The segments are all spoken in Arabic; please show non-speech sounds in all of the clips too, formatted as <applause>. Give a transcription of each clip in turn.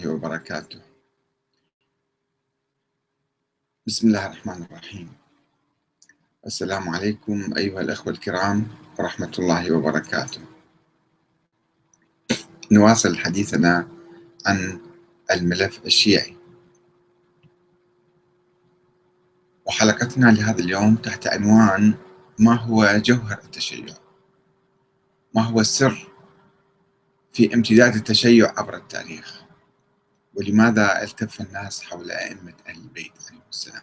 الله وبركاته. بسم الله الرحمن الرحيم. السلام عليكم أيها الأخوة الكرام ورحمة الله وبركاته. نواصل حديثنا عن الملف الشيعي. وحلقتنا لهذا اليوم تحت عنوان ما هو جوهر التشيع؟ ما هو السر في امتداد التشيع عبر التاريخ؟ ولماذا ألتف الناس حول أئمة أهل البيت عليهم السلام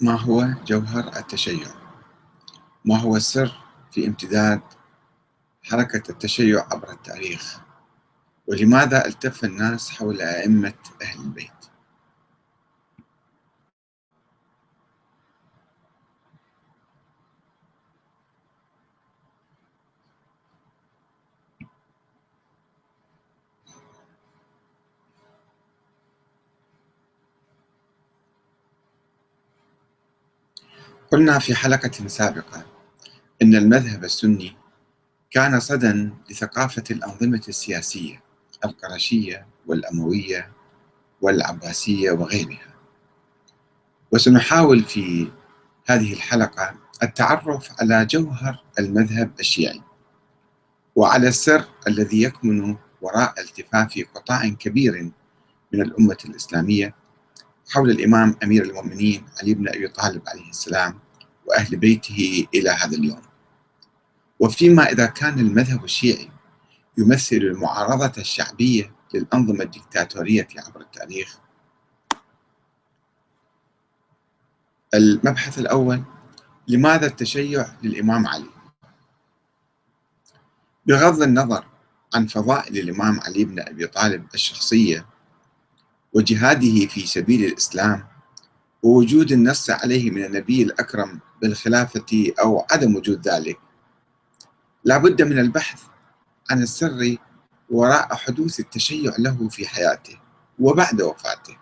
ما هو جوهر التشيع؟ ما هو السر في امتداد حركة التشيع عبر التاريخ؟ ولماذا التف الناس حول أئمة أهل البيت؟ قلنا في حلقة سابقة أن المذهب السني كان صدى لثقافة الأنظمة السياسية القرشية والأموية والعباسية وغيرها. وسنحاول في هذه الحلقة التعرف على جوهر المذهب الشيعي وعلى السر الذي يكمن وراء التفاف قطاع كبير من الأمة الإسلامية حول الإمام أمير المؤمنين علي بن أبي طالب عليه السلام وأهل بيته إلى هذا اليوم. وفيما إذا كان المذهب الشيعي يمثل المعارضة الشعبية للأنظمة الدكتاتورية عبر التاريخ. المبحث الأول لماذا التشيع للإمام علي؟ بغض النظر عن فضائل الإمام علي بن أبي طالب الشخصية وجهاده في سبيل الإسلام ووجود النص عليه من النبي الأكرم بالخلافة أو عدم وجود ذلك. لا بد من البحث عن السر وراء حدوث التشيع له في حياته وبعد وفاته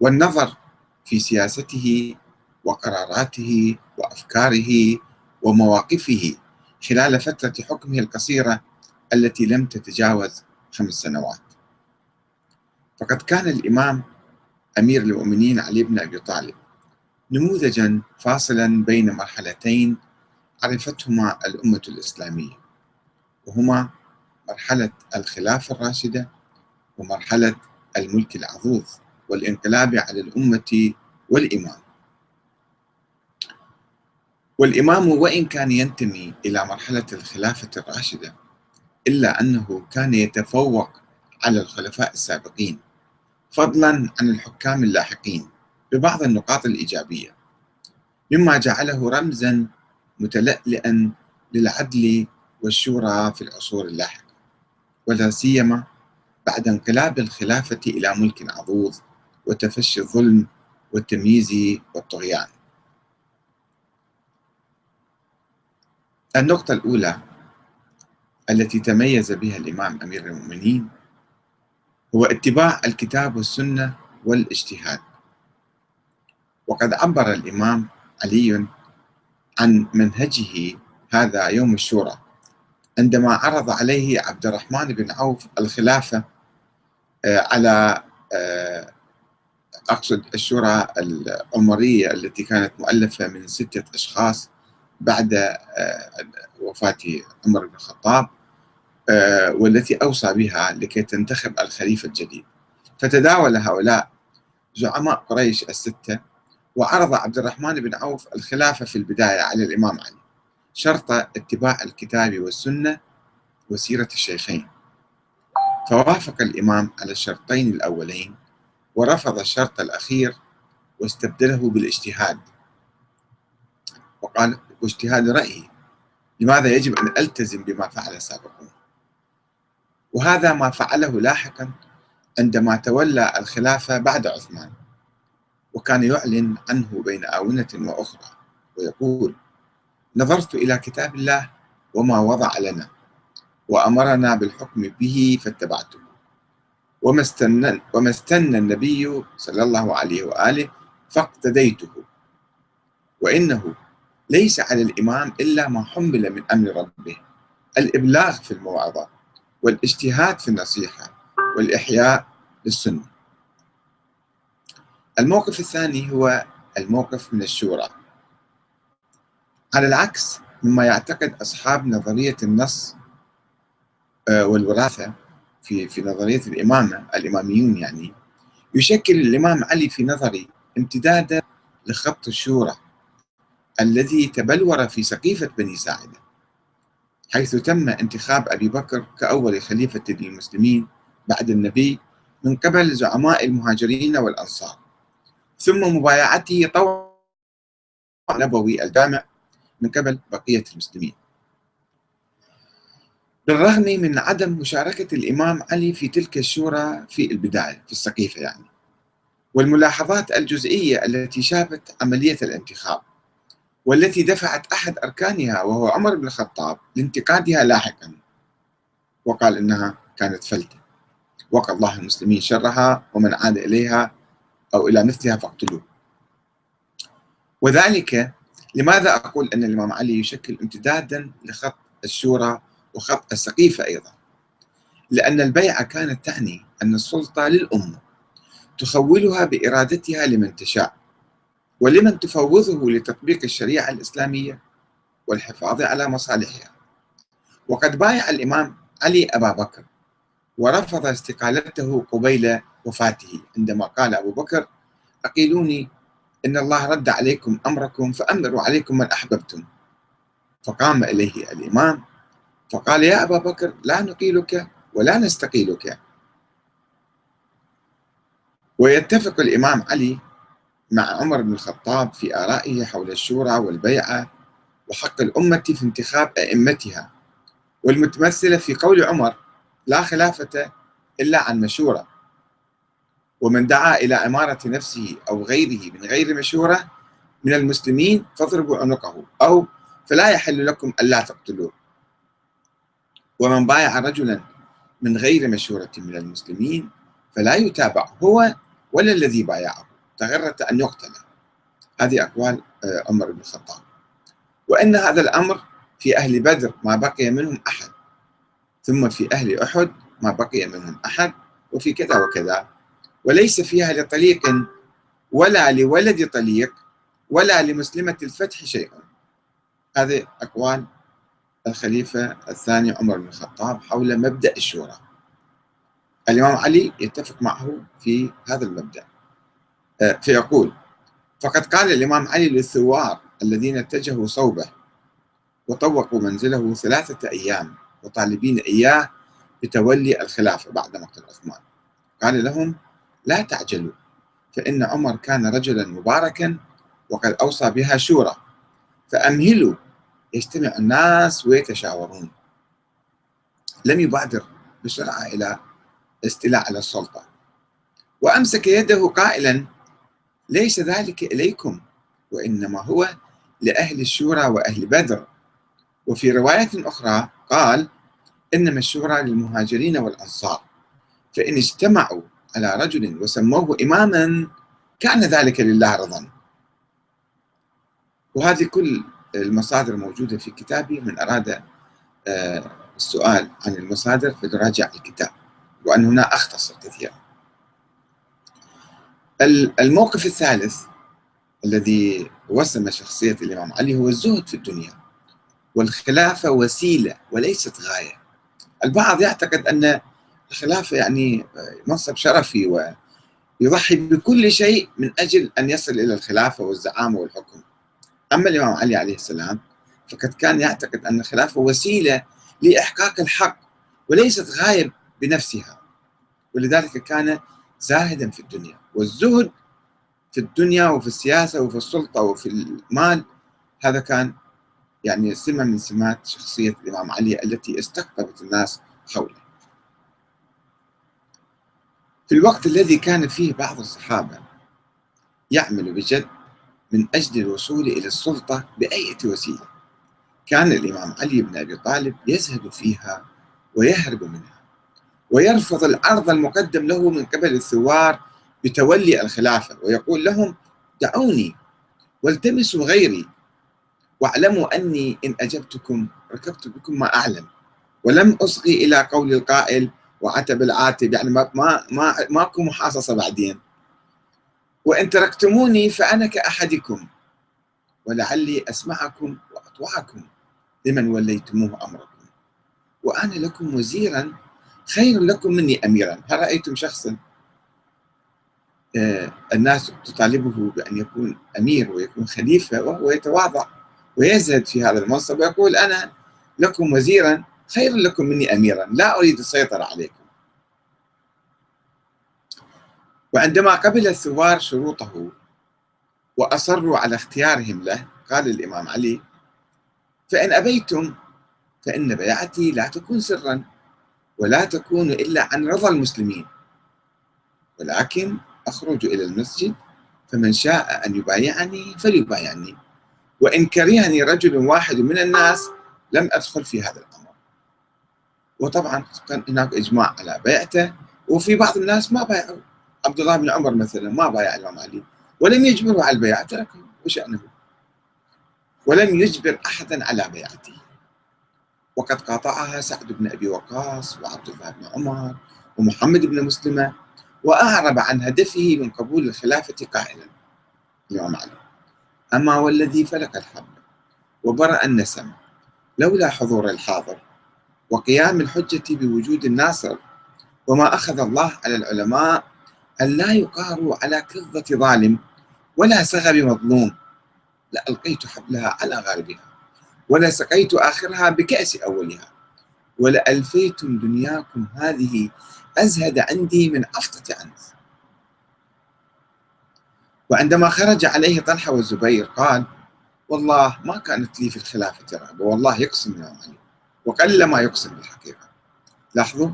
والنظر في سياسته وقراراته وأفكاره ومواقفه خلال فترة حكمه القصيرة التي لم تتجاوز خمس سنوات. فقد كان الإمام أمير المؤمنين علي بن أبي طالب. نموذجا فاصلا بين مرحلتين عرفتهما الأمة الإسلامية. وهما مرحلة الخلافه الراشدة ومرحلة الملك العظوظ والانقلاب على الأمة والإمام. والإمام وإن كان ينتمي إلى مرحلة الخلافة الراشدة إلا أنه كان يتفوق على الخلفاء السابقين. فضلا عن الحكام اللاحقين ببعض النقاط الإيجابية مما جعله رمزا متلألئا للعدل والشورى في العصور اللاحقة ولا سيما بعد انقلاب الخلافة إلى ملك عظوظ وتفشي الظلم والتمييز والطغيان. النقطة الأولى التي تميز بها الإمام أمير المؤمنين هو اتباع الكتاب والسنة والاجتهاد. وقد عبر الإمام علي عن منهجه هذا يوم الشورى عندما عرض عليه عبد الرحمن بن عوف الخلافة على أقصد الشورى العمرية التي كانت مؤلفة من ستة أشخاص بعد وفاة عمر بن الخطاب. والتي أوصى بها لكي تنتخب الخليفة الجديد. فتداول هؤلاء زعماء قريش الستة وعرض عبد الرحمن بن عوف الخلافة في البداية على الإمام علي شرط اتباع الكتاب والسنة وسيرة الشيخين. فوافق الإمام على الشرطين الأولين ورفض الشرط الأخير واستبدله بالاجتهاد. وقال واجتهاد رأيي. لماذا يجب أن ألتزم بما فعل السابقون وهذا ما فعله لاحقا عندما تولى الخلافة بعد عثمان وكان يعلن عنه بين آونة وأخرى ويقول نظرت إلى كتاب الله وما وضع لنا وأمرنا بالحكم به فاتبعته وما استنى, وما استنى النبي صلى الله عليه وآله فاقتديته وإنه ليس على الإمام إلا ما حمل من أمر ربه الإبلاغ في الموعظة. والاجتهاد في النصيحة والإحياء للسنة. الموقف الثاني هو الموقف من الشورى. على العكس مما يعتقد أصحاب نظرية النص آه، والوراثة في في نظرية الإمامة الإماميون يعني يشكل الإمام علي في نظري امتدادا لخط الشورى الذي تبلور في سقيفة بني ساعدة. حيث تم انتخاب أبي بكر كأول خليفة للمسلمين بعد النبي من قبل زعماء المهاجرين والأنصار. ثم مبايعته طوع نبوي الجامع من قبل بقية المسلمين. بالرغم من عدم مشاركة الإمام علي في تلك الشورى في البداية في السقيفة يعني والملاحظات الجزئية التي شابت عملية الانتخاب والتي دفعت أحد أركانها وهو عمر بن الخطاب لانتقادها لاحقا. وقال إنها كانت فلتة. وقى الله المسلمين شرها ومن عاد إليها أو إلى مثلها فاقتلوه. وذلك لماذا أقول أن الإمام علي يشكل امتدادا لخط الشورى وخط السقيفة أيضا؟ لأن البيعة كانت تعني أن السلطة للأمة تخولها بإرادتها لمن تشاء. ولمن تفوضه لتطبيق الشريعة الإسلامية والحفاظ على مصالحها. وقد بايع الإمام علي أبا بكر ورفض استقالته قبيل وفاته. عندما قال أبو بكر أقيلوني إن الله رد عليكم أمركم فأمروا عليكم من أحببتم. فقام إليه الإمام فقال يا أبا بكر لا نقيلك ولا نستقيلك. ويتفق الإمام علي مع عمر بن الخطاب في آرائه حول الشورى والبيعة وحق الأمة في انتخاب أئمتها والمتمثلة في قول عمر لا خلافة إلا عن مشورة ومن دعا إلى إمارة نفسه أو غيره من غير مشورة من المسلمين فاضربوا عنقه أو فلا يحل لكم ألا تقتلوه ومن بايع رجلا من غير مشورة من المسلمين فلا يتابع هو ولا الذي بايعه. تغرت أن يقتل. هذه أقوال آه، عمر بن الخطاب. وأن هذا الأمر في أهل بدر ما بقي منهم أحد. ثم في أهل أحد ما بقي منهم أحد وفي كذا وكذا. وليس فيها لطليق ولا لولد طليق ولا لمسلمة الفتح شيء. هذه أقوال الخليفة الثاني عمر بن الخطاب حول مبدأ الشورى. الإمام علي يتفق معه في هذا المبدأ. فيقول فقد قال الإمام علي للثوار الذين اتجهوا صوبه وطوقوا منزله ثلاثة أيام وطالبين إياه بتولي الخلافة بعد مقتل عثمان. قال لهم لا تعجلوا فإن عمر كان رجلا مباركا وقد أوصى بها شورى فأمهلوا يجتمع الناس ويتشاورون. لم يبادر بسرعة إلى استيلاء على السلطة. وأمسك يده قائلا ليس ذلك إليكم وإنما هو لأهل الشورى وأهل بدر. وفي رواية أخرى قال إنما الشورى للمهاجرين والأنصار. فإن اجتمعوا على رجل وسموه إماما كان ذلك لله رضا. وهذه كل المصادر موجودة في كتابي من أراد آه، السؤال عن المصادر فليراجع الكتاب. وأن هنا أختصر كثيرا. الموقف الثالث الذي وسم شخصية الإمام علي هو الزهد في الدنيا والخلافة وسيلة وليست غاية. البعض يعتقد أن الخلافة يعني منصب شرفي ويضحي بكل شيء من أجل أن يصل إلى الخلافة والزعامة والحكم. أما الإمام علي عليه السلام فقد كان يعتقد أن الخلافة وسيلة لإحقاق الحق وليست غاية بنفسها ولذلك كان زاهدا في الدنيا. والزهد في الدنيا وفي السياسة وفي السلطة وفي المال هذا كان يعني سمة من سمات شخصية الإمام علي التي استقطبت الناس حوله. في الوقت الذي كان فيه بعض الصحابة يعمل بجد من أجل الوصول إلى السلطة بأي وسيلة كان الإمام علي بن أبي طالب يزهد فيها ويهرب منها ويرفض العرض المقدم له من قبل الثوار بتولي الخلافة ويقول لهم دعوني والتمسوا غيري واعلموا أني إن أجبتكم ركبت بكم ما أعلم ولم أصغي إلى قول القائل وعتب العاتب. يعني ما ما ما ماكو محاصصة بعدين. وإن تركتموني فأنا كأحدكم ولعلي أسمعكم وأطوعكم لمن وليتموه أمركم. وأنا لكم وزيرا خير لكم مني أميرا. هل رأيتم شخصا الناس تطالبه بأن يكون أمير ويكون خليفة وهو يتواضع ويزهد في هذا المنصب ويقول أنا لكم وزيرا خير لكم مني أميرا لا أريد السيطرة عليكم. وعندما قبل الثوار شروطه وأصروا على اختيارهم له قال الإمام علي فإن أبيتم فإن بيعتي لا تكون سرا ولا تكون إلا عن رضا المسلمين. ولكن أخرج إلى المسجد فمن شاء أن يبايعني فليبايعني. وإن كرهني رجل واحد من الناس لم أدخل في هذا الأمر. وطبعا كان هناك إجماع على بيعته وفي بعض الناس ما بايعوا. عبد الله بن عمر مثلا ما بايع الإمام علي ولم يجبره على البيعة تركه وشأنه ولم يجبر أحدا على بيعته. وقد قاطعها سعد بن أبي وقاص وعبد الله بن عمر ومحمد بن مسلمة وأعرب عن هدفه من قبول الخلافة قائلا. الإمام علي أما والذي فلك الحب وبرأ النسم لولا حضور الحاضر وقيام الحجة بوجود الناصر وما أخذ الله على العلماء أن لا يقاروا على كظة ظالم ولا سغب مظلوم لألقيت حبلها على غالبها ولسقيت آخرها بكأس أولها ولألفيتم دنياكم هذه أزهد عندي من أفطة أنس. وعندما خرج عليه طلحة والزبير قال والله ما كانت لي في الخلافة رغبة والله يقسم يا علي وقل ما يقسم بالحقيقة. لاحظوا؟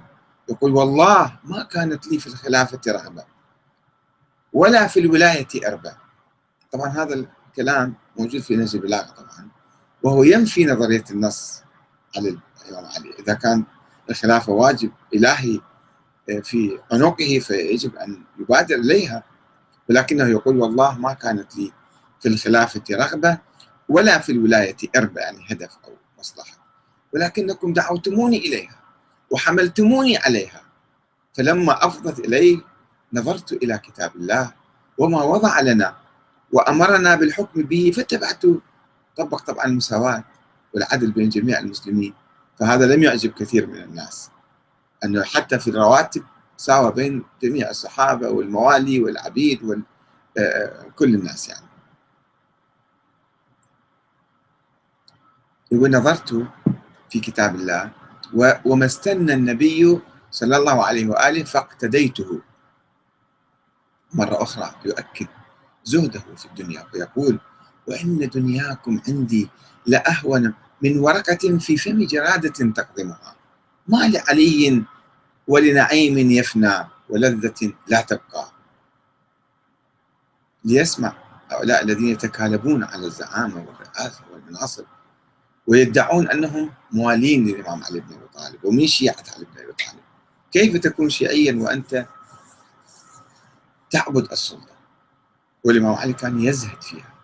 يقول والله ما كانت لي في الخلافة رغبة ولا في الولاية أربع. طبعا هذا الكلام موجود في نهج البلاغة طبعا وهو ينفي نظرية النص على الإمام علي. إذا كان الخلافة واجب إلهي في عنقه فيجب أن يبادر إليها. ولكنه يقول والله ما كانت لي في الخلافة رغبة ولا في الولاية أربع يعني هدف أو مصلحة. ولكنكم دعوتموني إليها وحملتموني عليها. فلما أفضت إلي نظرت إلى كتاب الله وما وضع لنا وأمرنا بالحكم به فاتبعت طبق طبعا المساواة والعدل بين جميع المسلمين. فهذا لم يعجب كثير من الناس. أنه حتى في الرواتب ساوى بين جميع الصحابة والموالي والعبيد وكل آه، الناس يعني. يقول نظرت في كتاب الله وما استنى النبي صلى الله عليه وآله فاقتديته. مرة أخرى يؤكد زهده في الدنيا ويقول وإن دنياكم عندي لأهون من ورقة في فم جرادة تقدمها. ما لعلي ولنعيم يفنى ولذة لا تبقى. ليسمع هؤلاء الذين يتكالبون على الزعامة والرئاسة والمناصب ويدعون أنهم موالين للإمام علي بن أبي طالب ومن شيعة علي بن أبي طالب. كيف تكون شيعيا وأنت تعبد السلطة؟ والإمام علي كان يزهد فيها.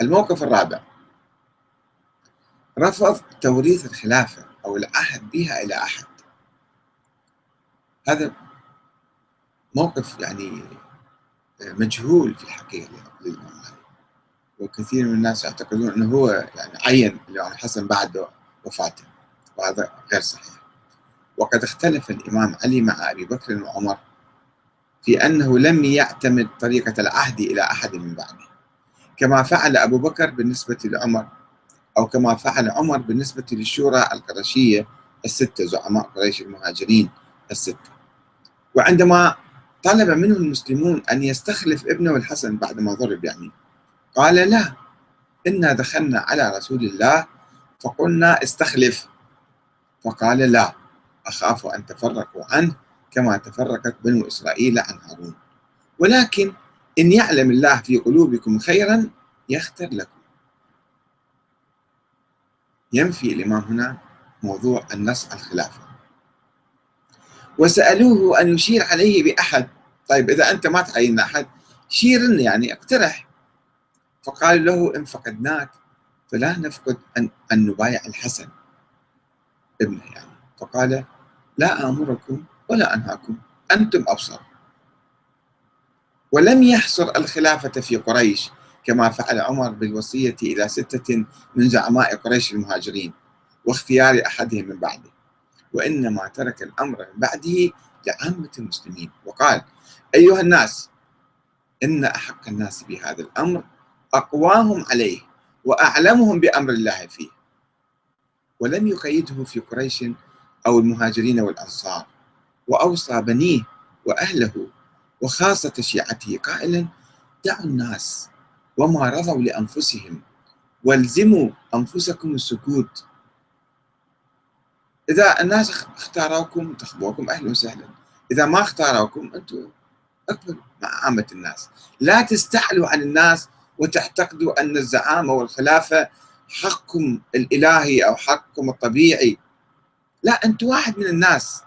الموقف الرابع. رفض توريث الخلافة أو العهد بها إلى أحد. هذا موقف يعني مجهول في الحقيقة للإمام علي وكثير من الناس يعتقدون أنه هو يعني عين الإمام الحسن بعد وفاته وهذا غير صحيح. وقد اختلف الإمام علي مع أبي بكر وعمر في أنه لم يعتمد طريقة العهد إلى أحد من بعده. كما فعل أبو بكر بالنسبة لعمر أو كما فعل عمر بالنسبة للشورى القرشية الستة زعماء قريش المهاجرين. الستة وعندما طلب منه المسلمون أن يستخلف ابنه الحسن بعدما ضرب يعني قال لا إنا دخلنا على رسول الله فقلنا استخلف. فقال لا أخاف أن تفرقوا عنه كما تفرقت بنو إسرائيل عن هارون. ولكن إن يعلم الله في قلوبكم خيرا يختر لكم. ينفي الإمام هنا موضوع النص على الخلافة. وسألوه أن يشير عليه بأحد. طيب إذا أنت ما تعين أحد شير يعني اقترح. فقال له إن فقدناك فلا نفقد أن, أن نبايع الحسن ابنه يعني. فقال لا آمركم ولا أنهاكم أنتم أبصر. ولم يحصر الخلافة في قريش كما فعل عمر بالوصية إلى ستة من زعماء قريش المهاجرين واختيار أحدهم من بعده. وإنما ترك الأمر من بعده لعامة المسلمين. وقال أيها الناس إن أحق الناس بهذا الأمر أقواهم عليه وأعلمهم بأمر الله فيه. ولم يقيده في قريش أو المهاجرين والأنصار وأوصى بنيه وأهله وخاصة شيعته قائلا دعوا الناس وما رضوا لأنفسهم والزموا أنفسكم السكوت إذا الناس اختاروكم تخبوكم أهلا وسهلا. إذا ما اختاروكم أنتم أكبر مع عامة الناس. لا تستعلوا عن الناس وتعتقدوا أن الزعامة والخلافة حقكم الإلهي أو حقكم الطبيعي. لا أنت واحد من الناس.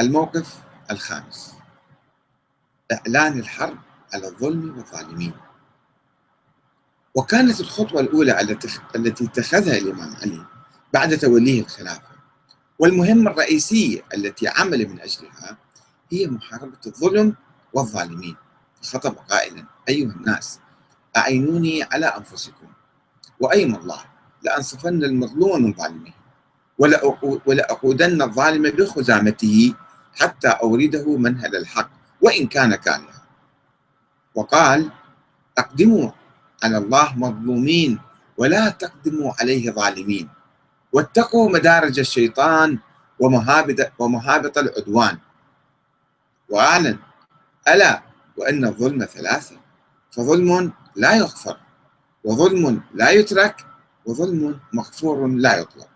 الموقف الخامس إعلان الحرب على الظلم والظالمين. وكانت الخطوة الأولى التي اتخذها الإمام علي بعد توليه الخلافة. والمهمة الرئيسية التي عمل من أجلها هي محاربة الظلم والظالمين. خطب قائلا أيها الناس أعينوني على أنفسكم. وأيم الله لأنصفن المظلوم من ظالمه ولأقودن الظالم بخزامته حتى أورده منهل الحق وإن كان كارها. وقال أقدموا على الله مظلومين ولا تقدموا عليه ظالمين. واتقوا مدارج الشيطان ومهابط, ومهابط العدوان. وأعلن ألا وأن الظلم ثلاثة فظلم لا يغفر وظلم لا يترك وظلم مغفور لا يطلب.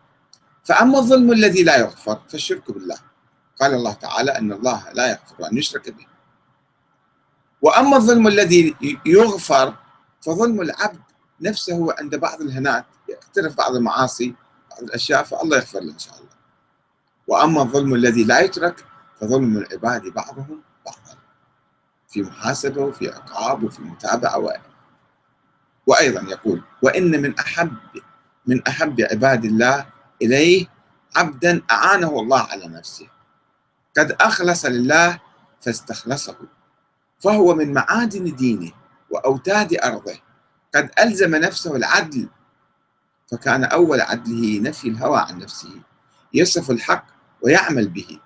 فأما الظلم الذي لا يغفر فالشرك بالله. قال الله تعالى أن الله لا يغفر أن يشرك به. وأما الظلم الذي يغفر فظلم العبد نفسه عند بعض الهنات يقترف بعض المعاصي بعض الأشياء فالله يغفر له إن شاء الله. وأما الظلم الذي لا يترك فظلم العباد بعضهم بعضا. في محاسبة وفي عقاب وفي متابعة و... وأيضا يقول وإن من أحب من أحب عباد الله إليه عبدا أعانه الله على نفسه. قد أخلص لله فاستخلصه. فهو من معادن دينه. وأوتاد أرضه. قد ألزم نفسه العدل فكان أول عدله نفي الهوى عن نفسه. يصف الحق ويعمل به.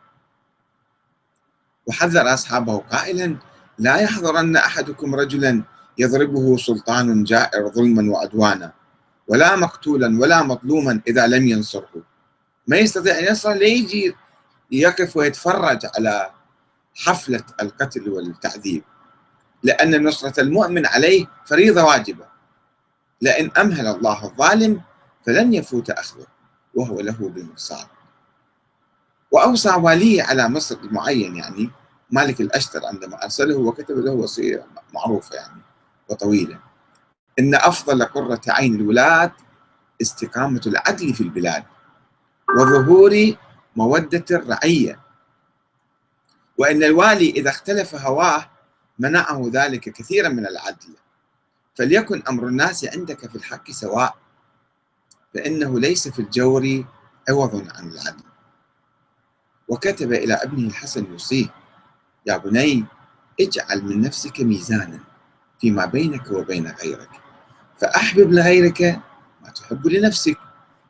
وحذر أصحابه قائلا لا يحضرن أحدكم رجلا يضربه سلطان جائر ظلما وعدوانا ولا مقتولا ولا مظلوما إذا لم ينصره. ما يستطيع أن ينصر ليجي يقف ويتفرج على حفلة القتل والتعذيب. لأن نصرة المؤمن عليه فريضة واجبة. لأن أمهل الله الظالم فلن يفوت أخذه وهو له بالمرصاد. وأوصى واليه على مصر المعين يعني مالك الأشتر عندما أرسله وكتب له وصية معروفة يعني وطويلة. إن أفضل قرة عين الولاة استقامة العدل في البلاد وظهور مودة الرعية. وإن الوالي إذا اختلف هواه منعه ذلك كثيرا من العدل. فليكن أمر الناس عندك في الحق سواء فإنه ليس في الجور عوض عن العدل. وكتب إلى ابنه الحسن يوصيه يا بني اجعل من نفسك ميزانا فيما بينك وبين غيرك فأحبب لغيرك ما تحب لنفسك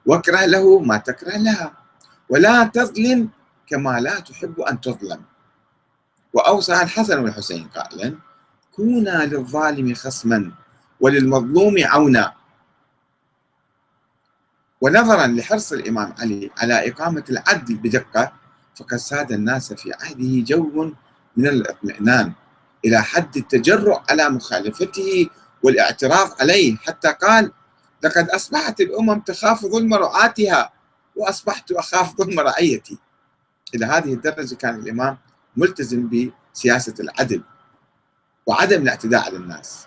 واكره له ما تكره لها ولا تظلم كما لا تحب أن تظلم. وأوصى الحسن والحسين قائلا كونا للظالم خصما وللمظلوم عونا. ونظرا لحرص الإمام علي على إقامة العدل بدقة فقد ساد الناس في عهده جو من الاطمئنان إلى حد التجرؤ على مخالفته والاعتراض عليه حتى قال لقد أصبحت الأمم تخاف ظلم رعاتها وأصبحت أخاف ظلم رعيتي. إلى هذه الدرجة كان الإمام ملتزم سياسة العدل وعدم الاعتداء على الناس.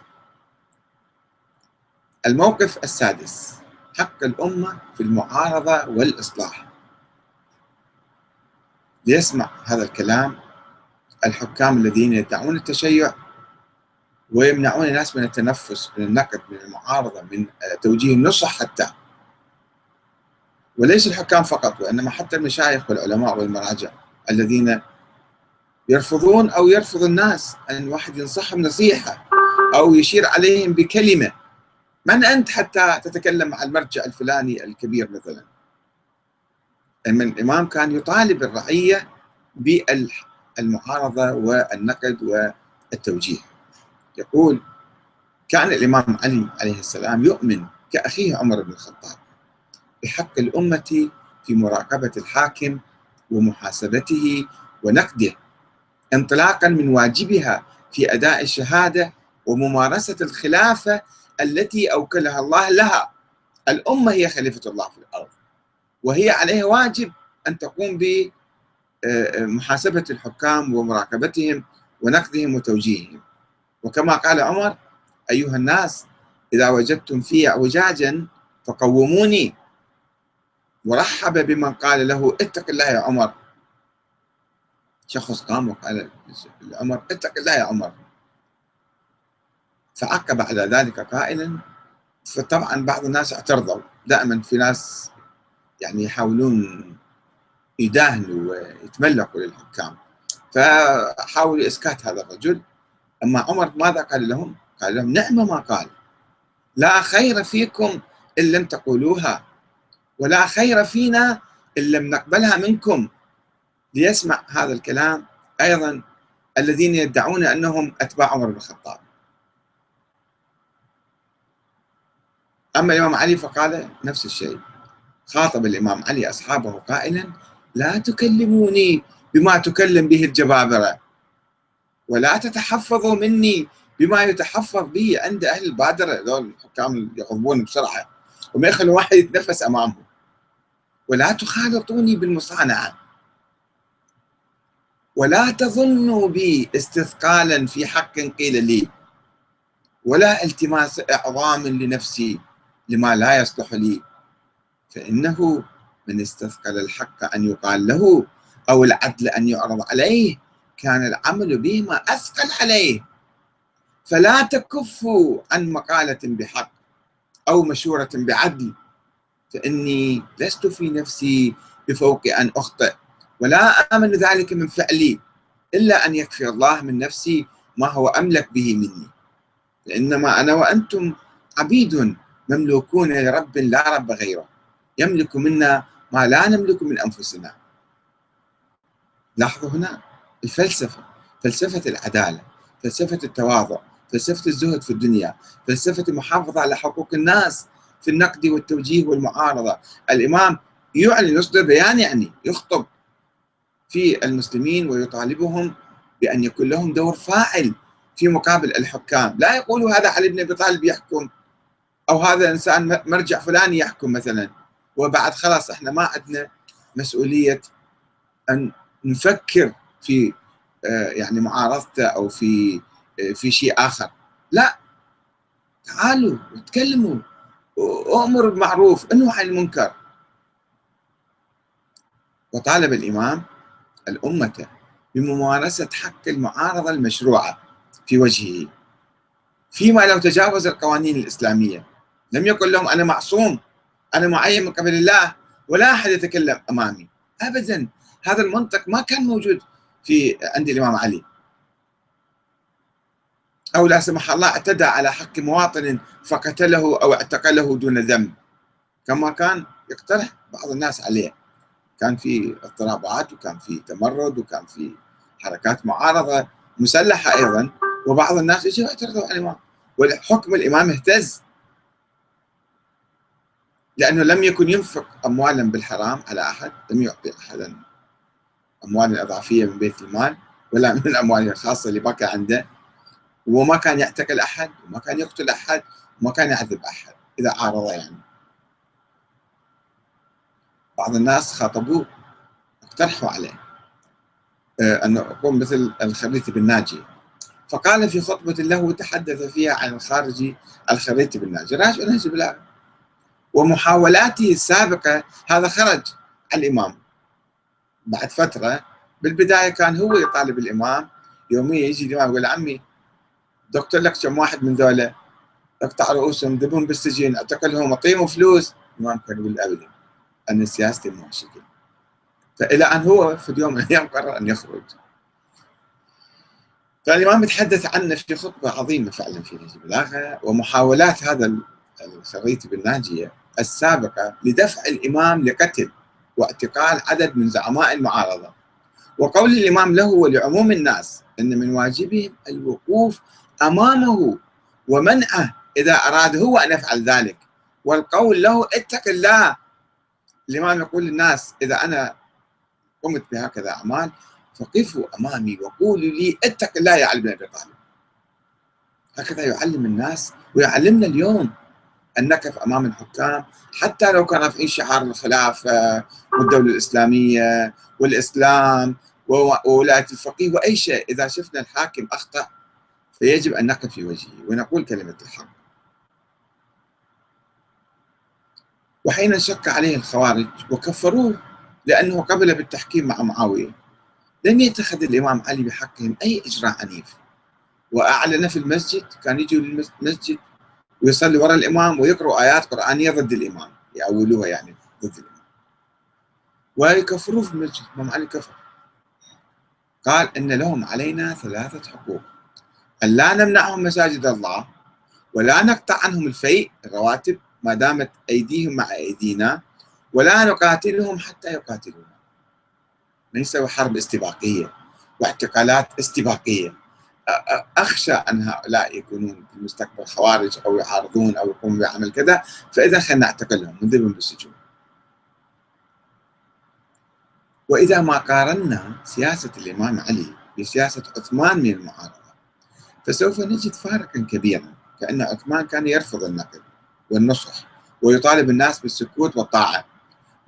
الموقف السادس حق الأمة في المعارضة والإصلاح. ليسمع هذا الكلام الحكام الذين يدعون التشيع ويمنعون الناس من التنفس من النقد من المعارضة من توجيه النصح حتى. وليس الحكام فقط وإنما حتى المشايخ والعلماء والمراجع الذين يرفضون أو يرفض الناس أن واحد ينصحهم نصيحة أو يشير عليهم بكلمة. من أنت حتى تتكلم مع المرجع الفلاني الكبير مثلا؟ أما الإمام كان يطالب الرعية بالمعارضة والنقد والتوجيه. يقول كان الإمام علي عليه السلام يؤمن كأخيه عمر بن الخطاب بحق الأمة في مراقبة الحاكم ومحاسبته ونقده. انطلاقا من واجبها في أداء الشهادة وممارسة الخلافة التي أوكلها الله لها. الأمة هي خليفة الله في الأرض وهي عليها واجب أن تقوم بمحاسبة الحكام ومراقبتهم ونقدهم وتوجيههم. وكما قال عمر أيها الناس إذا وجدتم في اعوجاجا فقوموني. ورحب بمن قال له اتق الله يا عمر. شخص قام وقال لعمر اتق الله يا عمر. فعقب على ذلك قائلا فطبعا بعض الناس اعترضوا. دائما في ناس يعني يحاولون يداهنوا ويتملقوا للحكام. فحاولوا إسكات هذا الرجل. أما عمر ماذا قال لهم؟ قال لهم نعم ما قال. لا خير فيكم إن لم تقولوها ولا خير فينا إن لم نقبلها منكم. ليسمع هذا الكلام أيضا الذين يدعون أنهم أتباع عمر بن الخطاب. أما الإمام علي فقال نفس الشيء. خاطب الإمام علي أصحابه قائلا لا تكلموني بما تكلم به الجبابرة ولا تتحفظوا مني بما يتحفظ به عند أهل البادرة. ذول الحكام يغضبون بسرعة وما يخلوا واحد يتنفس أمامهم. ولا تخالطوني بالمصانعة ولا تظنوا بي استثقالا في حق قيل لي. ولا التماس إعظام لنفسي لما لا يصلح لي. فإنه من استثقل الحق أن يقال له أو العدل أن يعرض عليه كان العمل بهما أثقل عليه. فلا تكفوا عن مقالة بحق أو مشورة بعدل. فإني لست في نفسي بفوق أن أخطئ. ولا آمن ذلك من فعلي إلا أن يكفي الله من نفسي ما هو أملك به مني. لإنما أنا وأنتم عبيد مملوكون لرب لا رب غيره. يملك منا ما لا نملك من أنفسنا. لاحظوا هنا الفلسفة فلسفة العدالة فلسفة التواضع فلسفة الزهد في الدنيا فلسفة المحافظة على حقوق الناس في النقد والتوجيه والمعارضة. الإمام يعلن يصدر بيان يعني يخطب. في المسلمين ويطالبهم بأن يكون لهم دور فاعل في مقابل الحكام. لا يقولوا هذا علي بن أبي طالب يحكم أو هذا إنسان مرجع فلاني يحكم مثلا. وبعد خلاص إحنا ما عندنا مسؤولية أن نفكر في آه، يعني معارضته أو في آه، في شيء آخر. لا. تعالوا وتكلموا. وأمر بالمعروف انه عن المنكر. وطالب الإمام الأمة بممارسة حق المعارضة المشروعة في وجهه. فيما لو تجاوز القوانين الإسلامية لم يقل لهم أنا معصوم أنا معين من قبل الله ولا أحد يتكلم أمامي. ابدا هذا المنطق ما كان موجود في عند الإمام علي. أو لا سمح الله اعتدى على حق مواطن فقتله أو اعتقله دون ذنب. كما كان يقترح بعض الناس عليه. كان في اضطرابات وكان في تمرد وكان في حركات معارضة مسلحة أيضا وبعض الناس يجوا يعترضوا على الإمام؟ والحكم الإمام اهتز. لأنه لم يكن ينفق أموالا بالحرام على أحد لم يعطي أحدا أموالا إضافية من بيت المال ولا من الأموال الخاصة اللي بقى عنده. وما كان يعتقل أحد وما كان يقتل أحد وما كان يعذب أحد إذا عارض يعني. بعض الناس خاطبوه اقترحوا عليه آه، أن أكون مثل الخريطي بن ناجي فقال في خطبة له تحدث فيها عن الخارجي الخريطي بن ناجي راجع نهج البلاغة ومحاولاته السابقة هذا خرج الإمام. بعد فترة بالبداية كان هو يطالب الإمام. يوميا يجي الإمام يقول عمي دكتور لك كم واحد من ذولا؟ اقطع رؤوسهم ذبهم بالسجن اعتقلهم أعطيهم فلوس. الإمام كان يقول أبدا أن سياستي مو شكل فإلى أن هو في اليوم من الأيام قرر أن يخرج. فالإمام يتحدث عنه في خطبة عظيمة فعلا في نهج البلاغة ومحاولات هذا الخريطي بالناجية السابقة لدفع الإمام لقتل واعتقال عدد من زعماء المعارضة. وقول الإمام له ولعموم الناس أن من واجبهم الوقوف أمامه ومنعه إذا أراد هو أن يفعل ذلك. والقول له اتق الله الإمام يقول للناس إذا أنا قمت بهكذا أعمال فقفوا أمامي وقولوا لي اتق الله يا علي بن أبي طالب. هكذا يعلم الناس ويعلمنا اليوم أن نقف أمام الحكام حتى لو كان رافعين شعار الخلافة والدولة الإسلامية والإسلام وولاية الفقيه وأي شيء إذا شفنا الحاكم أخطأ فيجب أن نقف في وجهه ونقول كلمة الحق. وحين شك عليه الخوارج وكفروه لأنه قبل بالتحكيم مع معاوية لم يتخذ الإمام علي بحقهم أي إجراء عنيف. وأعلن في المسجد كان يجوا للمسجد ويصلي وراء الإمام ويقرأ آيات قرآنية ضد الإمام يأولوها يعني ضد الإمام. ويكفروه في المسجد الإمام علي كفر. قال إن لهم علينا ثلاثة حقوق أن لا نمنعهم مساجد الله ولا نقطع عنهم الفيء الرواتب ما دامت أيديهم مع أيدينا ولا نقاتلهم حتى يقاتلونا. ليس حرب استباقية واعتقالات استباقية. أخشى أن هؤلاء يكونون في المستقبل خوارج أو يعارضون أو يقومون بعمل كذا فإذا خلينا نعتقلهم نذبهم بالسجون. وإذا ما قارنا سياسة الإمام علي بسياسة عثمان من المعارضة فسوف نجد فارقا كبيرا كأن عثمان كان يرفض النقد. والنصح ويطالب الناس بالسكوت والطاعة.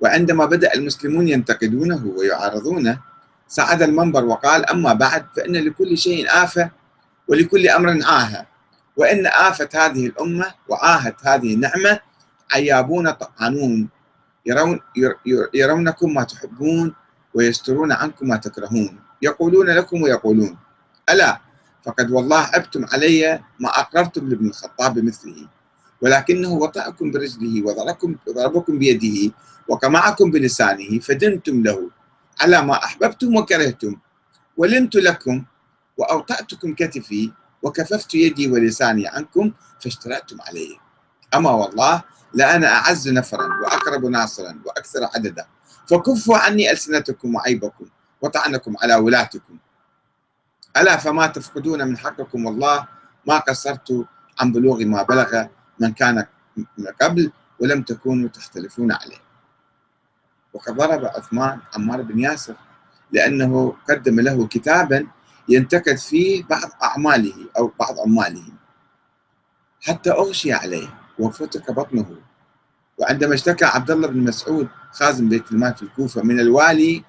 وعندما بدأ المسلمون ينتقدونه ويعارضونه صعد المنبر وقال أما بعد فإن لكل شيء آفة ولكل أمر عاهة وإن آفة هذه الأمة وعاهة هذه النعمة عيابون طعنون. يرون يرونكم ما تحبون ويسترون عنكم ما تكرهون. يقولون لكم ويقولون ألا فقد والله أبتم علي ما أقررتم لابن الخطاب بمثله. ولكنه وطأكم برجله وضربكم ضربكم بيده وقمعكم بلسانه فدنتم له على ما أحببتم وكرهتم. ولنت لكم وأوطأتكم كتفي وكففت يدي ولساني عنكم فاشترأتم علي. أما والله لأنا أعز نفرا وأقرب ناصرا وأكثر عددا. فكفوا عني ألسنتكم وعيبكم وطعنكم على ولاتكم. ألا فما تفقدون من حقكم والله ما قصرت عن بلوغ ما بلغ من كان قبل ولم تكونوا تختلفون عليه. وقد ضرب عثمان عمار بن ياسر لأنه قدم له كتابا ينتقد فيه بعض أعماله أو بعض عماله حتى أغشي عليه وفتك بطنه. وعندما اشتكى عبد الله بن مسعود خازن بيت المال في الكوفة من الوالي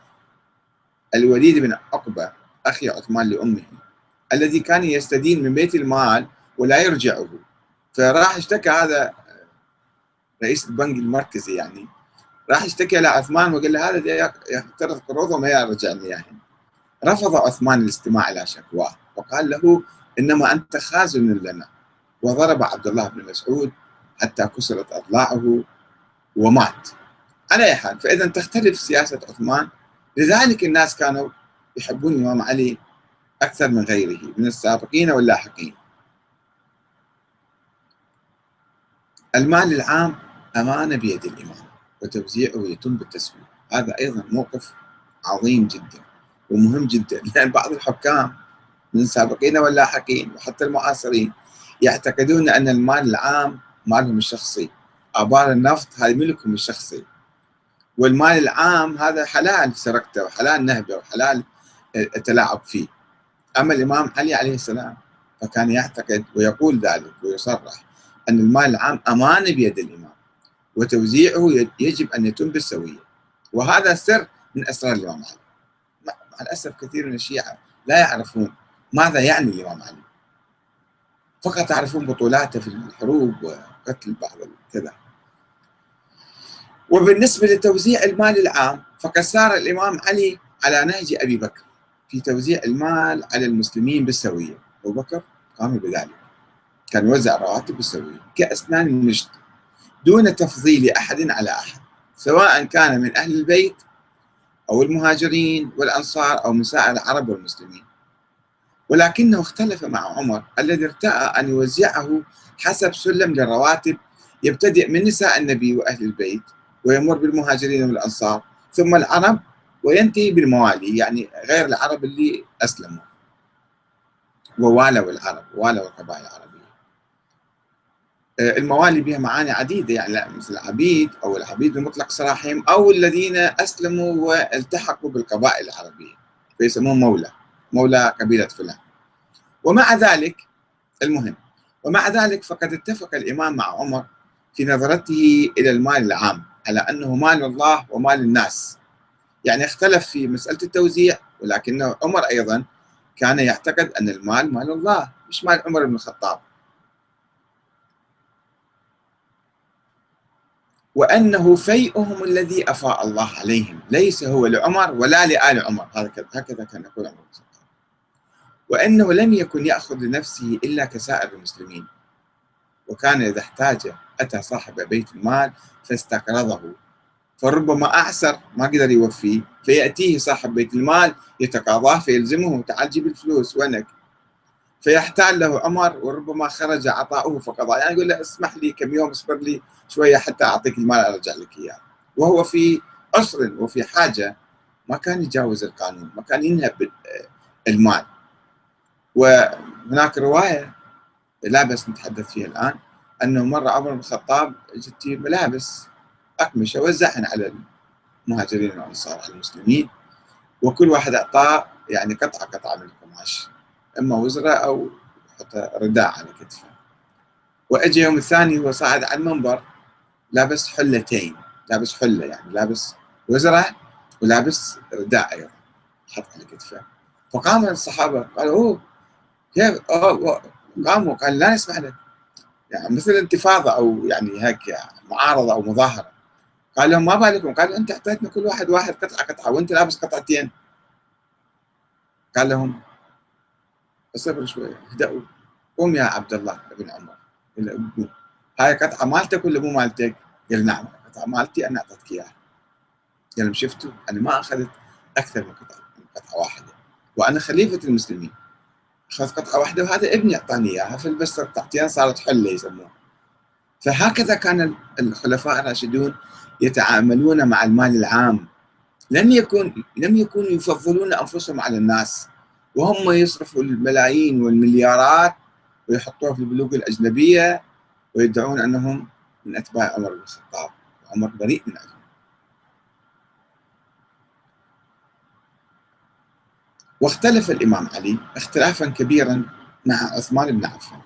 الوليد بن عقبة أخي عثمان لأمه الذي كان يستدين من بيت المال ولا يرجعه. فراح اشتكى هذا رئيس البنك المركزي يعني. راح اشتكى لعثمان وقال له هذا يقترض قروضه وما يرجعني يعني. رفض عثمان الاستماع إلى شكواه وقال له إنما أنت خازن لنا. وضرب عبد الله بن مسعود حتى كسرت أضلاعه ومات. على اي حال فإذا تختلف سياسة عثمان. لذلك الناس كانوا يحبون الامام علي أكثر من غيره من السابقين واللاحقين. المال العام أمانة بيد الإمام وتوزيعه يتم بالتسوية. هذا أيضا موقف عظيم جدا ومهم جدا لأن بعض الحكام من السابقين واللاحقين وحتى المعاصرين يعتقدون أن المال العام مالهم الشخصي. آبار النفط هذه ملكهم الشخصي. والمال العام هذا حلال سرقته وحلال نهبه وحلال التلاعب فيه. أما الإمام علي عليه السلام فكان يعتقد ويقول ذلك ويصرح أن المال العام أمانة بيد الإمام وتوزيعه يجب أن يتم بالسوية. وهذا سر من أسرار الإمام علي. مع الأسف كثير من الشيعة لا يعرفون ماذا يعني الإمام علي. فقط يعرفون بطولاته في الحروب وقتل بعض كذا. وبالنسبة لتوزيع المال العام فقد سار الإمام علي على نهج أبي بكر في توزيع المال على المسلمين بالسوية. أبو بكر قام بذلك. كان يوزع رواتب بالسوية كأسنان المجد دون تفضيل أحد على أحد. سواء كان من أهل البيت أو المهاجرين والأنصار أو من سائر العرب والمسلمين. ولكنه اختلف مع عمر الذي ارتأى أن يوزعه حسب سلم للرواتب يبتدئ من نساء النبي وأهل البيت ويمر بالمهاجرين والأنصار ثم العرب وينتهي بالموالي يعني غير العرب اللي أسلموا. ووالوا العرب والوا القبائل العربية. الموالي بها معاني عديدة يعني مثل العبيد أو العبيد المطلق سراحهم أو الذين أسلموا والتحقوا بالقبائل العربية فيسمون مولى مولى قبيلة فلان. ومع ذلك المهم ومع ذلك فقد اتفق الإمام مع عمر في نظرته إلى المال العام على أنه مال الله ومال الناس. يعني اختلف في مسألة التوزيع ولكن عمر أيضا كان يعتقد أن المال مال الله مش مال عمر بن الخطاب. وأنه فيئهم الذي أفاء الله عليهم. ليس هو لعمر ولا لآل عمر. هكذا كان يقول عمر وأنه لم يكن يأخذ لنفسه إلا كسائر المسلمين. وكان إذا احتاج أتى صاحب بيت المال فاستقرضه. فربما أعسر ما قدر يوفيه فيأتيه صاحب بيت المال يتقاضاه فيلزمه تعال جيب الفلوس وينك فيحتال له عمر وربما خرج عطاؤه فقضاء يعني يقول له اسمح لي كم يوم اصبر لي شوية حتى أعطيك المال أرجع لك إياه. وهو في عسر وفي حاجة ما كان يجاوز القانون ما كان ينهب المال. وهناك رواية لا بس نتحدث فيها الآن أنه مره عمر بن الخطاب جت ملابس أقمشة وزعهن على المهاجرين والأنصار على المسلمين وكل واحد أعطاه يعني قطعة قطعة من القماش. إما وزرة أو حتى رداء على كتفه. واجى يوم الثاني هو صاعد على المنبر لابس حلتين لابس حلة يعني لابس وزرة ولابس رداء أيضا حط على كتفه. فقام الصحابة قالوا أوه كيف؟ قاموا قال لا نسمح لك. يعني مثل انتفاضة أو يعني هيك معارضة أو مظاهرة. قال لهم ما بالكم. قال أنت أعطيتنا كل واحد واحد قطعة قطعة وأنت لابس قطعتين. قال لهم اصبر شوي. اهدأوا قوم يا عبد الله بن عمر. هاي قطعة مالتك ولا مو مالتك؟ قال نعم. قطعة مالتي أنا أعطيتك إياها. قال شفتوا أنا ما أخذت أكثر من قطعة من قطعة واحدة. وأنا خليفة المسلمين. اخذ قطعة واحدة وهذا ابني أعطاني إياها فلبست قطعتين صارت حلة يسموها. فهكذا كان الخلفاء الراشدون يتعاملون مع المال العام. لم يكن لم يكونوا يفضلون أنفسهم على الناس. وهم يصرفوا الملايين والمليارات ويحطوها في البنوك الأجنبية ويدعون أنهم من أتباع عمر بن الخطاب. عمر بريء من أجل واختلف الإمام علي اختلافا كبيرا مع عثمان بن عفان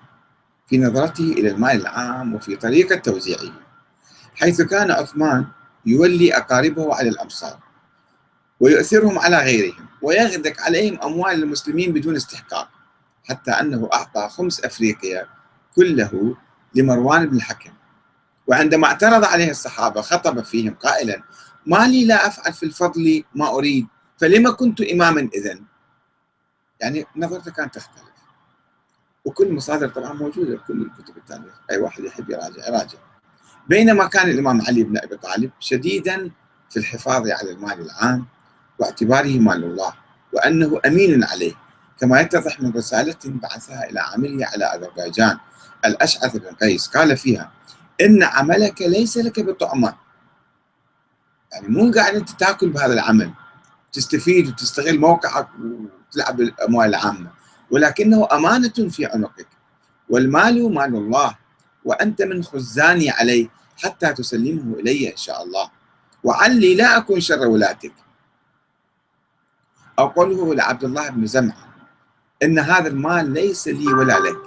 في نظرته إلى المال العام وفي طريقة توزيعه حيث كان عثمان يولي أقاربه على الأمصار. ويؤثرهم على غيرهم ويغدق عليهم أموال المسلمين بدون استحقاق حتى أنه أعطى خمس أفريقيا كله لمروان بن الحكم. وعندما اعترض عليه الصحابة خطب فيهم قائلا ما لي لا أفعل في الفضل ما أريد فلما كنت إماما إذن؟ يعني نظرته كانت تختلف. وكل المصادر طبعا موجودة كل الكتب التاريخ أي واحد يحب يراجع يراجع. بينما كان الإمام علي بن أبي طالب شديدا في الحفاظ على المال العام واعتباره مال الله وأنه أمين عليه كما يتضح من رسالة بعثها إلى عامله على أذربيجان. الأشعث بن قيس قال فيها إن عملك ليس لك بطعمة. يعني مو قاعد أنت تأكل بهذا العمل تستفيد وتستغل موقعك وتلعب بالأموال العامة ولكنه أمانة في عنقك والمال مال الله وأنت من خزاني عليه حتى تسلمه إلي إن شاء الله. وعلي لا أكون شر ولاتك. أو قوله لعبد الله بن زمعة إن هذا المال ليس لي ولا لك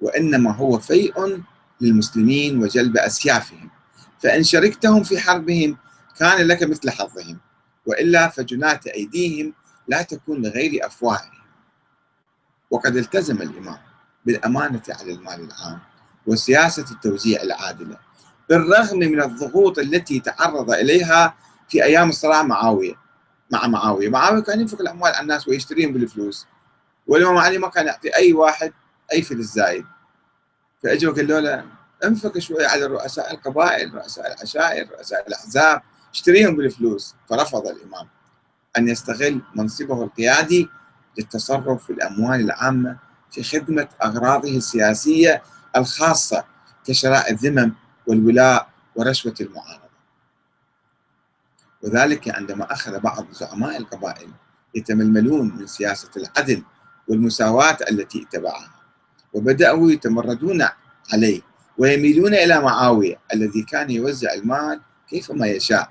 وإنما هو فيء للمسلمين وجلب أسيافهم. فإن شركتهم في حربهم كان لك مثل حظهم وإلا فجنات أيديهم لا تكون لغير أفواههم. وقد التزم الإمام بالأمانة على المال العام وسياسة التوزيع العادلة بالرغم من الضغوط التي تعرض إليها في أيام الصراع معاوية. مع معاوية. معاوية كان ينفق الأموال على الناس ويشتريهم بالفلوس. والإمام علي ما كان يعطي أي واحد أي فلس زايد. فأجوا قالوا له انفق شوي على رؤساء القبائل رؤساء العشائر رؤساء الأحزاب اشتريهم بالفلوس. فرفض الإمام أن يستغل منصبه القيادي للتصرف في الأموال العامة في خدمة أغراضه السياسية الخاصة كشراء الذمم والولاء ورشوة المعارضة وذلك عندما أخذ بعض زعماء القبائل يتململون من سياسة العدل والمساواة التي اتبعها وبدأوا يتمردون عليه ويميلون إلى معاوية الذي كان يوزع المال كيفما يشاء.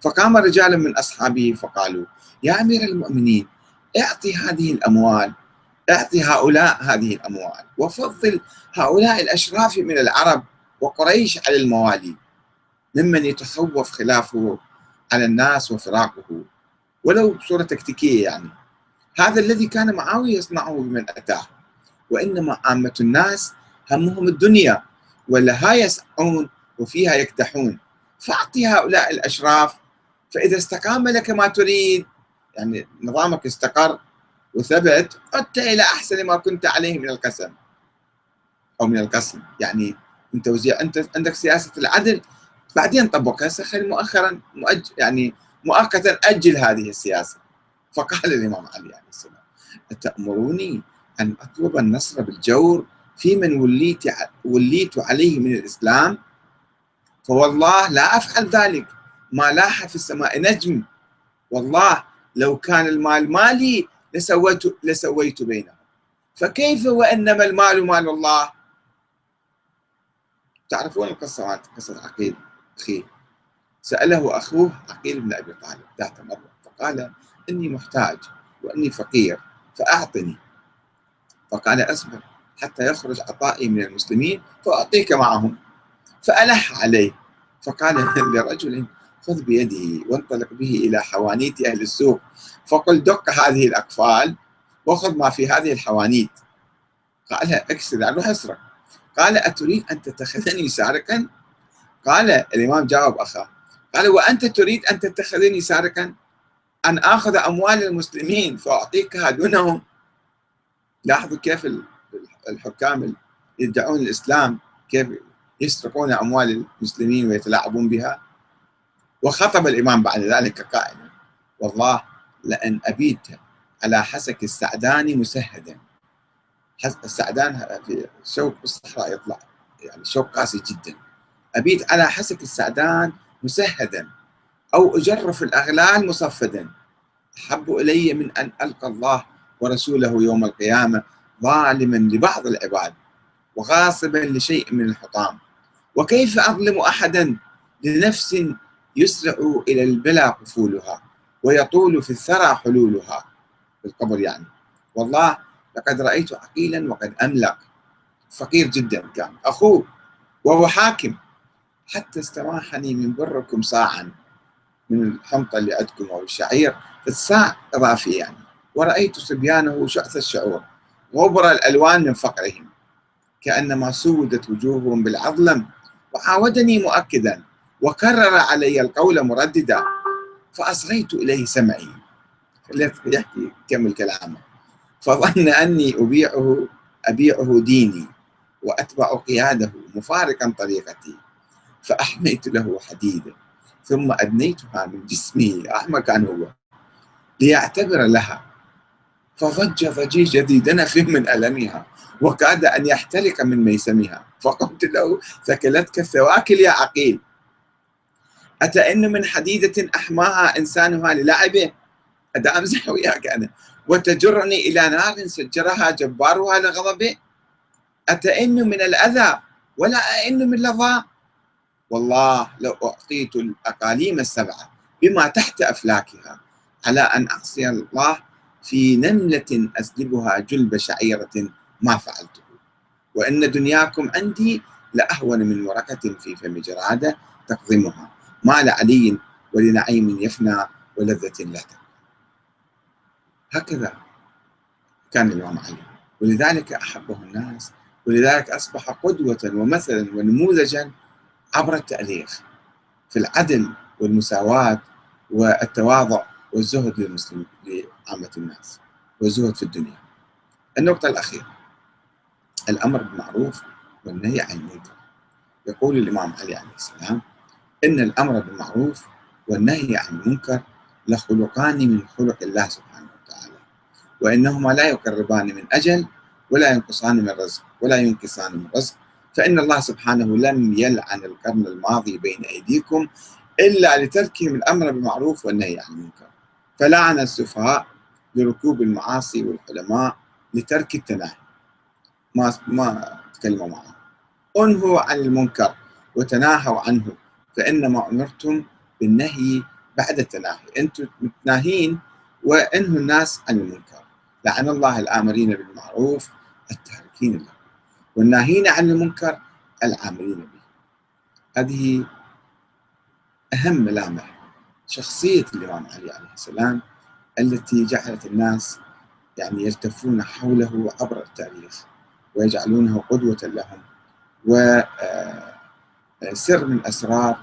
فقام رجال من أصحابه فقالوا يا أمير المؤمنين اعطي هذه الأموال اعطي هؤلاء هذه الأموال وفضل هؤلاء الأشراف من العرب وقريش على الموالي ممن يتخوف خلافه على الناس وفراقه ولو بصورة تكتيكية يعني. هذا الذي كان معاوية يصنعه بمن أتاه. وإنما عامة الناس همهم الدنيا ولها يسعون وفيها يكتحون فأعطي هؤلاء الأشراف فإذا استقام لك ما تريد. يعني نظامك استقر وثبت عدت إلى أحسن ما كنت عليه من القسم. أو من القسم. يعني من توزيع. أنت عندك سياسة العدل بعدين طبقها سخر مؤخرا مؤج يعني مؤقتا أجل هذه السياسة. فقال الإمام علي عليه السلام أتأمروني أن أطلب النصر بالجور في من وليت وليت عليه من الإسلام؟ فوالله لا أفعل ذلك. ما لاح في السماء نجم. والله لو كان المال مالي لسويت لسويت بينهم. فكيف وإنما المال مال الله؟ تعرفون القصة مالت قصة عقيل اخيه سأله أخوه عقيل بن أبي طالب ذات مرة فقال إني محتاج وإني فقير فأعطني. فقال أصبر حتى يخرج عطائي من المسلمين فأعطيك معهم. فألح عليه فقال <laughs> لرجل خذ بيده وانطلق به إلى حوانيت أهل السوق فقل دق هذه الأقفال وخذ ما في هذه الحوانيت. قال أكسر روح أسرق. قال أتريد أن تتخذني سارقا؟ قال الإمام جاوب أخاه قال وأنت تريد أن تتخذني سارقا؟ أن آخذ أموال المسلمين فأعطيكها دونهم لاحظوا كيف الحكام يدعون الإسلام كيف يسرقون أموال المسلمين ويتلاعبون بها؟ وخطب الإمام بعد ذلك قائلا والله لأن أبيت على حسك السعدان مسهدا. السعدان في شوك بالصحراء يطلع يعني شوك قاسي جدا. أبيت على حسك السعدان مسهدا أو أجرف الأغلال مصفدا. أحب إلي من أن ألقى الله ورسوله يوم القيامة ظالما لبعض العباد وغاصبا لشيء من الحطام. وكيف أظلم أحدا لنفس يسرع إلى البلا قفولها ويطول في الثرى حلولها؟ في القبر يعني. والله لقد رأيت عقيلا وقد أملق فقير جدا كان. أخوه وهو حاكم. حتى استراحني من بركم صاعا من الحنطة اللي عندكم أو الشعير الساع إضافي يعني. ورأيت صبيانه شعث الشعور غبر الألوان من فقرهم كأنما سودت وجوههم بالعظلم وعاودني مؤكدا وكرر علي القول مرددا فأصغيت إليه سمعي. خليت يحكي كمل كلامه. فظن أني أبيعه أبيعه ديني وأتبع قياده مفارقا طريقتي. فأحميت له حديدا ثم أدنيتها من جسمي أحمى كان هو ليعتبر لها. فضج ضجيج جديد نف <laughs> من ألمها وكاد أن يحترق من ميسمها. فقلت له ثكلتك الثواكل يا عقيل. أتئن من حديدة أحماها إنسانها للعبة؟ أدا أمزح وياك أنا. وتجرني إلى نار سجرها جبارها لغضبه؟ أتئن من الأذى ولا أئن من لظى؟ والله لو أعطيت الأقاليم السبعة بما تحت أفلاكها على أن أعصي الله في نملة أسلبها جلب شعيرة ما فعلته. وإن دنياكم عندي لأهون من ورقة في فم جرادة تقضمها. ما لعلي ولنعيم يفنى ولذة لا هكذا كان الإمام علي. ولذلك أحبه الناس ولذلك أصبح قدوة ومثلا ونموذجا عبر التاريخ في العدل والمساواة والتواضع والزهد للمسلمين لعامة الناس والزهد في الدنيا. النقطة الأخيرة. الأمر بالمعروف والنهي عن المنكر. يقول الإمام علي عليه السلام إن الأمر بالمعروف والنهي عن المنكر لخلقان من خلق الله سبحانه وتعالى وإنهما لا يقربان من أجل ولا ينقصان من رزق ولا ينقصان من رزق فإن الله سبحانه لم يلعن القرن الماضي بين أيديكم إلا لتركهم الأمر بالمعروف والنهي عن المنكر. فلعن السفهاء لركوب المعاصي والعلماء لترك التناهي. ما ما تكلموا معه. انهوا عن المنكر وتناهوا عنه فإنما أمرتم بالنهي بعد التناهي. أنتم متناهين وانهوا الناس عن المنكر. لعن الله الآمرين بالمعروف التاركين له والناهين عن المنكر العاملين به. هذه أهم ملامح شخصية الإمام علي عليه السلام التي جعلت الناس يعني يلتفون حوله عبر التاريخ ويجعلونه قدوة لهم وسر آه، من أسرار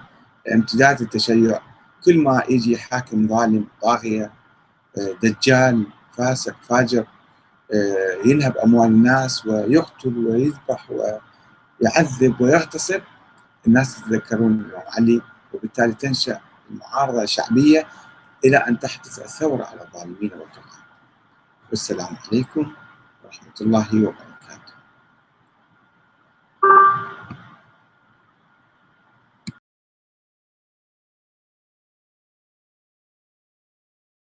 امتداد التشيع. كل ما يجي حاكم ظالم طاغية آه، دجال فاسق فاجر ينهب أموال الناس ويقتل ويذبح ويعذب ويغتصب. الناس يتذكرون علي وبالتالي تنشأ المعارضة الشعبية إلى أن تحدث الثورة على الظالمين والطغاة والسلام عليكم ورحمة الله وبركاته.